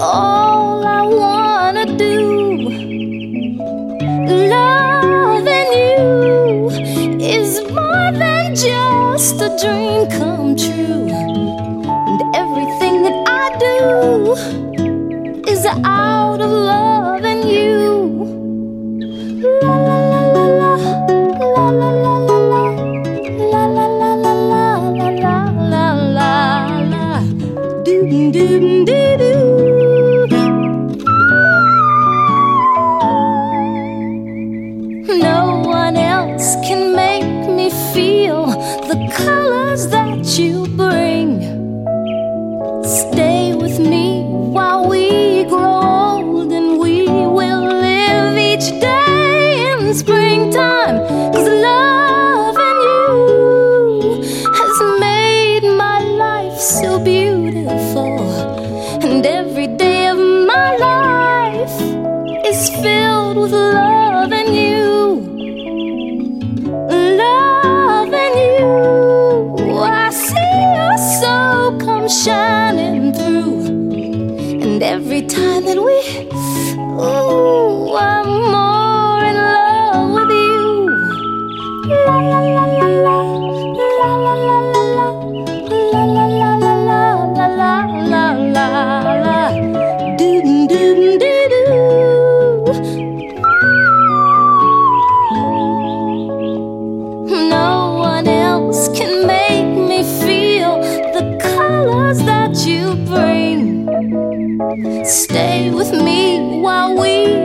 all I wanna do. Loving you is more than just a dream come true. And everything that I do is I. Stay with me while we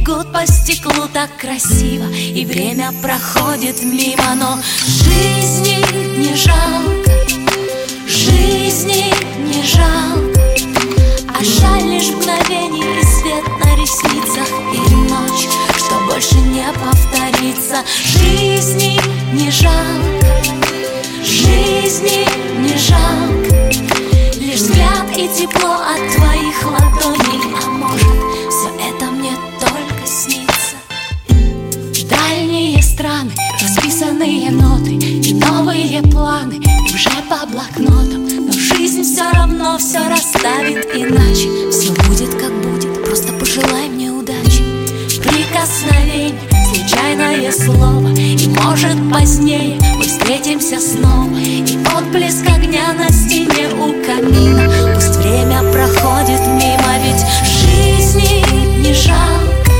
бегут по стеклу так красиво И время проходит мимо, но жизни не жалко Жизни не жалко. А жаль лишь мгновений и свет на ресницах И ночь, что больше не повторится. Жизни не жалко Жизни не жалко. Лишь взгляд и тепло от твоих ладоней А может, все это зеленые ноты и новые планы. Уже по блокнотам, но жизнь все равно все расставит иначе. Все будет как будет, просто пожелай мне удачи. Прикосновение, случайное слово. И может позднее мы встретимся снова. И отблеск огня на стене у камина. Пусть время проходит мимо, ведь жизни не жалко.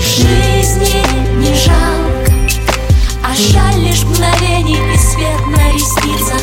Жизни не жалко. А жаль лишь мгновений и свет на ресницах.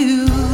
As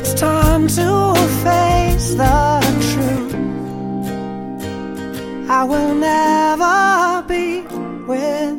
It's time to face the truth. I will never be with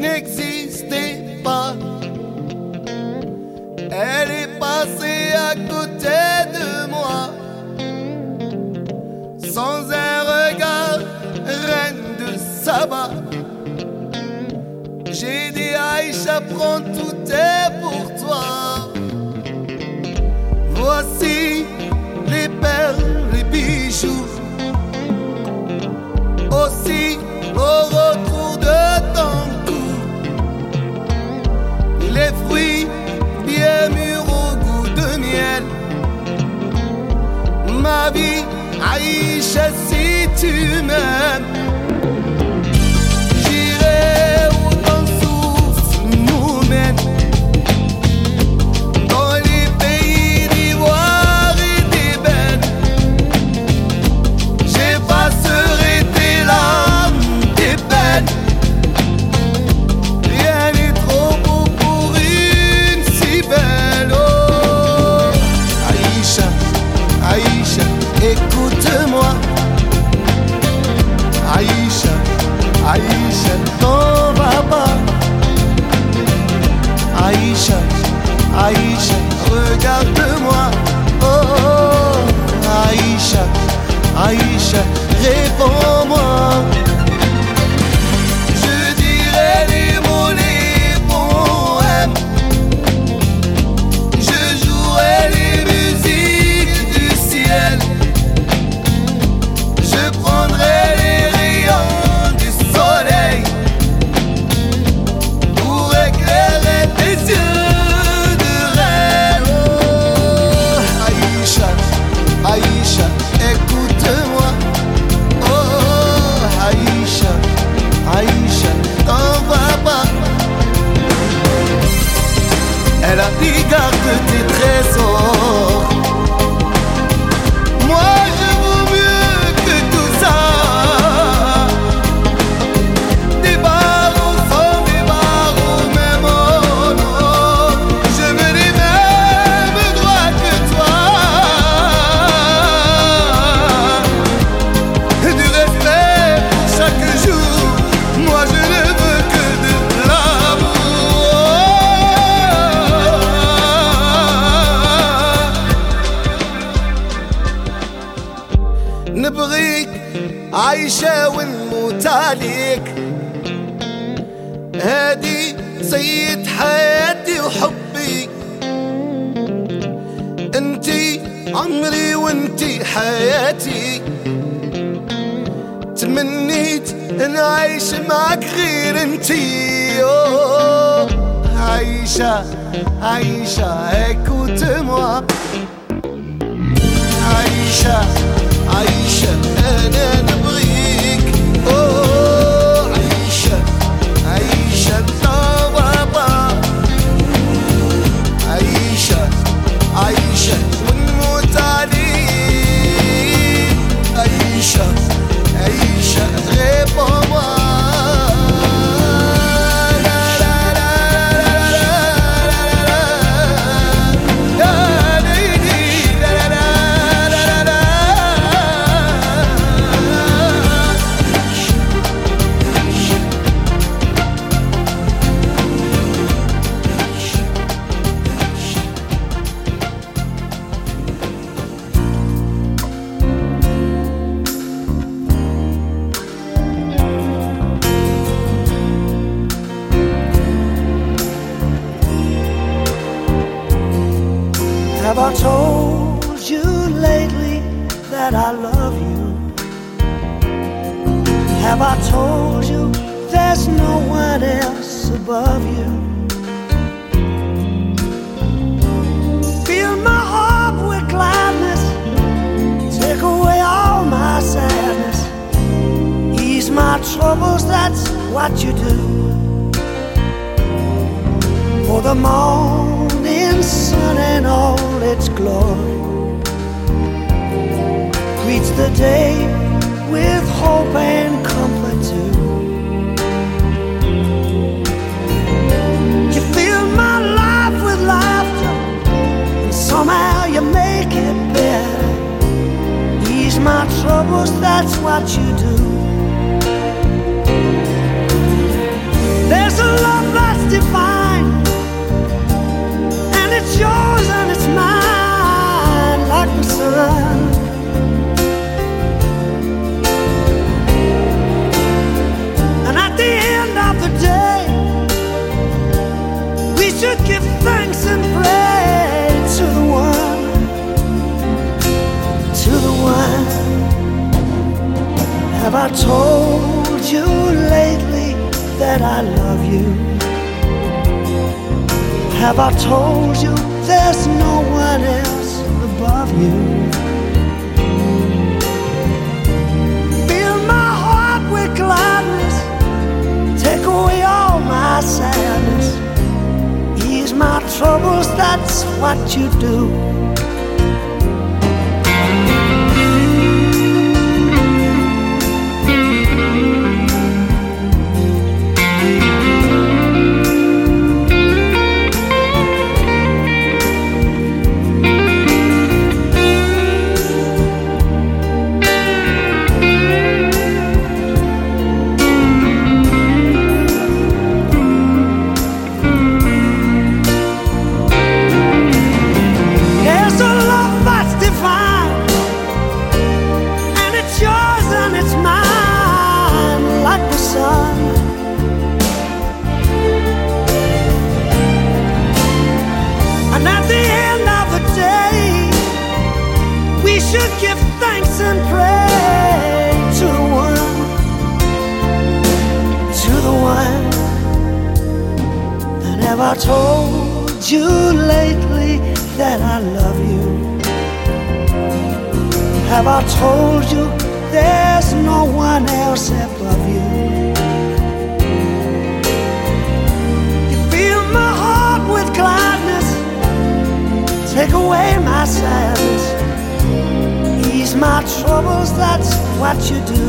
n'existait pas. Elle est passée à côté de moi, sans un regard, reine de Saba. J'ai dit Aïcha, prends tout est pour toi. Voici عايشة زيت مام Aïcha, non papa Aïcha, Aïcha, regarde-moi. Oh, oh, oh. Aïcha, Aïcha, réponds. That's what you do. I told you there's no one else above you. You fill my heart with gladness, take away my sadness, ease my troubles, that's what you do.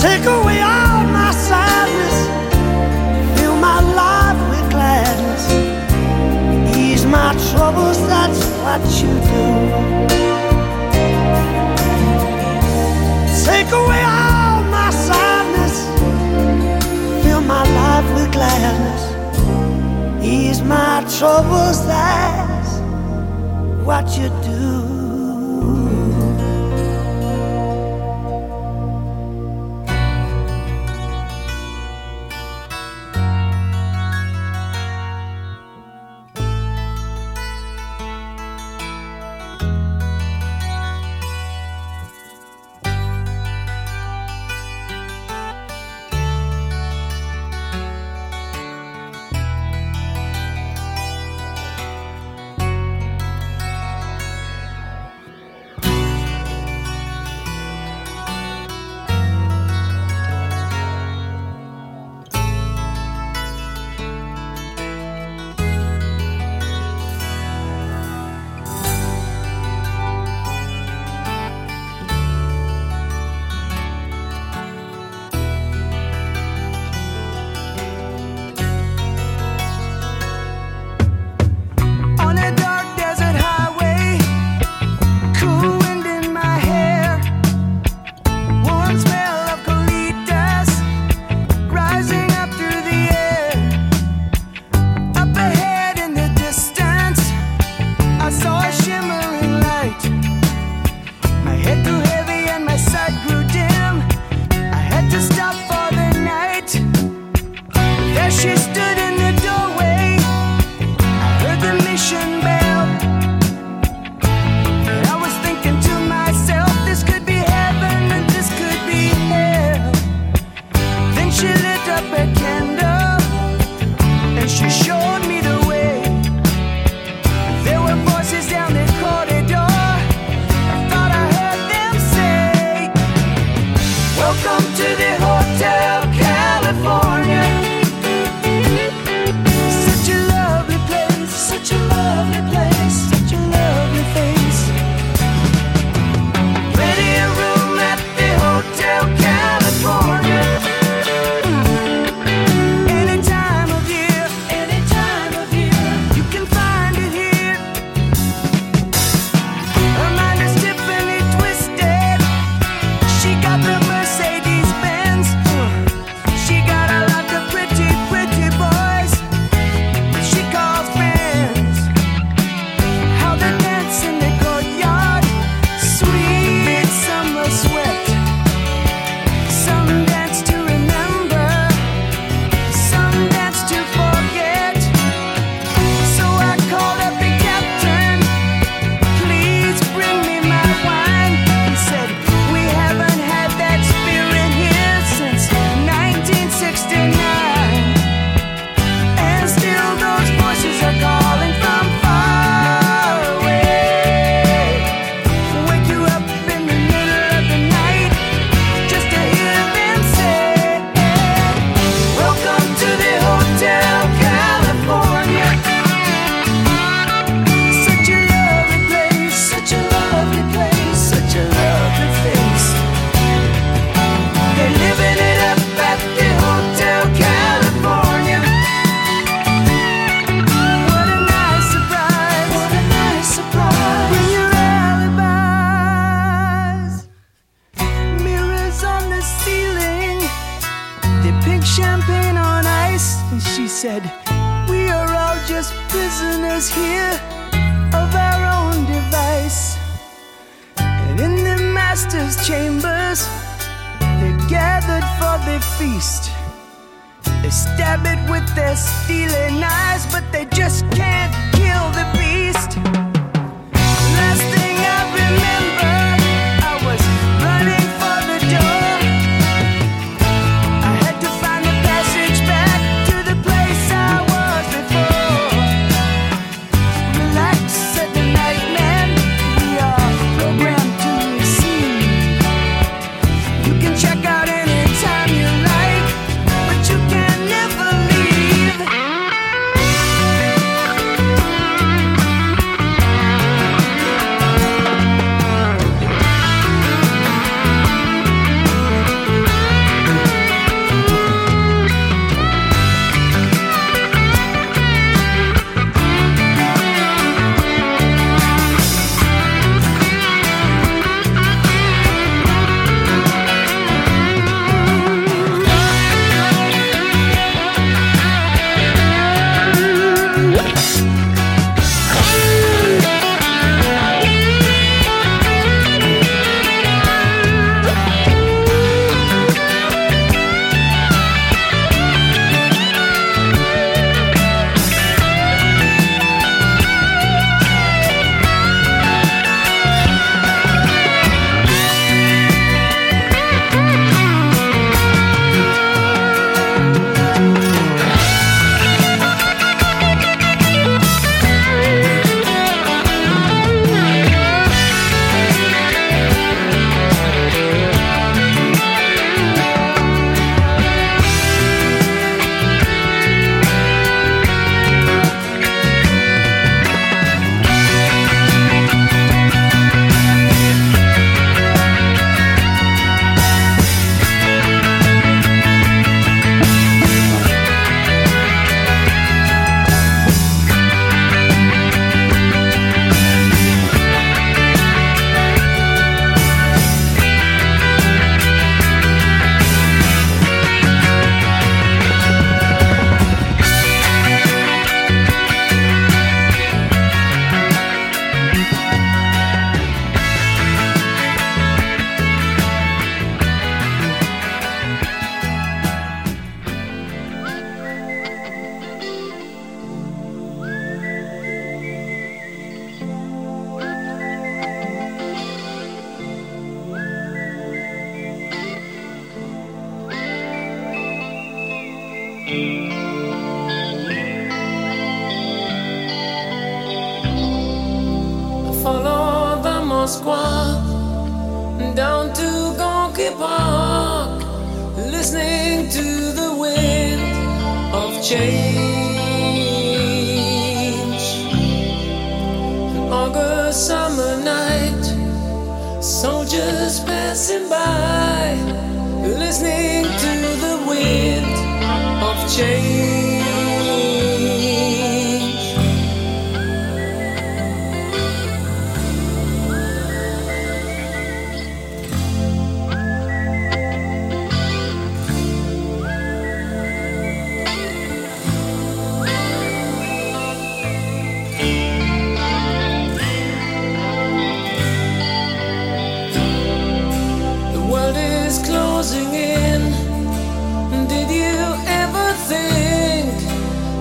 Take away all my sadness, fill my life with gladness my troubles, that's what you do. Take away all my sadness, fill my life with gladness. Ease my troubles, that's what you do. chambers, they gathered for the feast. They stab it with their stealing eyes, but they just can't kill the beast.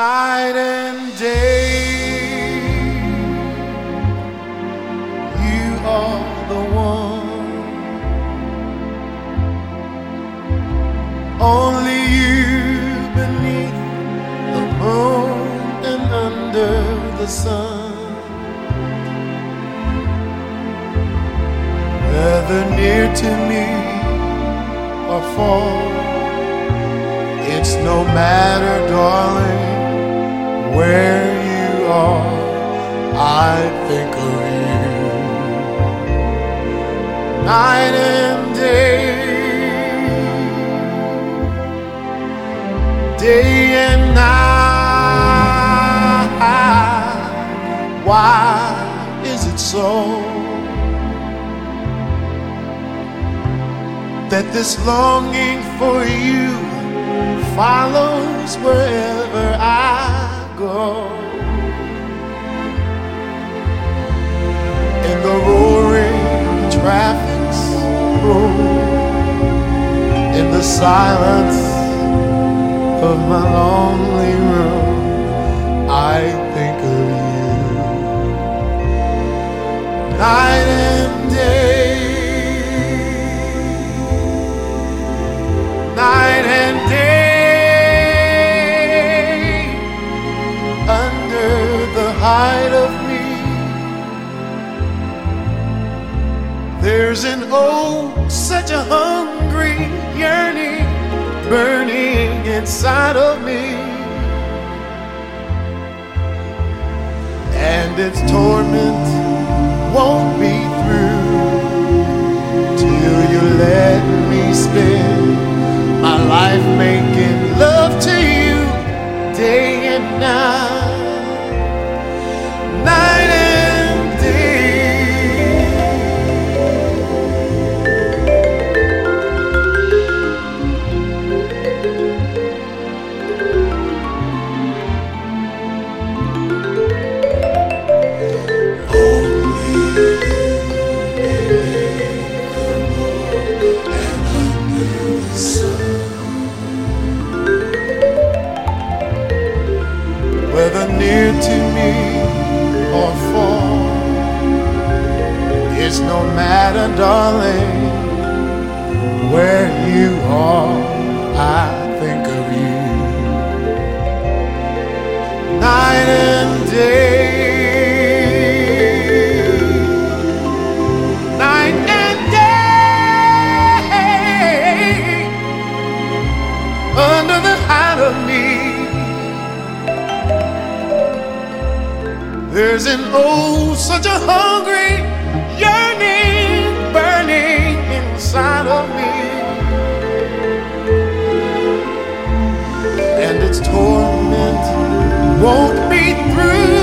I its torment won't be through till you let me spend my life making love to you day and night, It's no matter, darling, where you are, I think of you night and day. Night and day under the hide of me. There's an oh, such a hunger won't be through.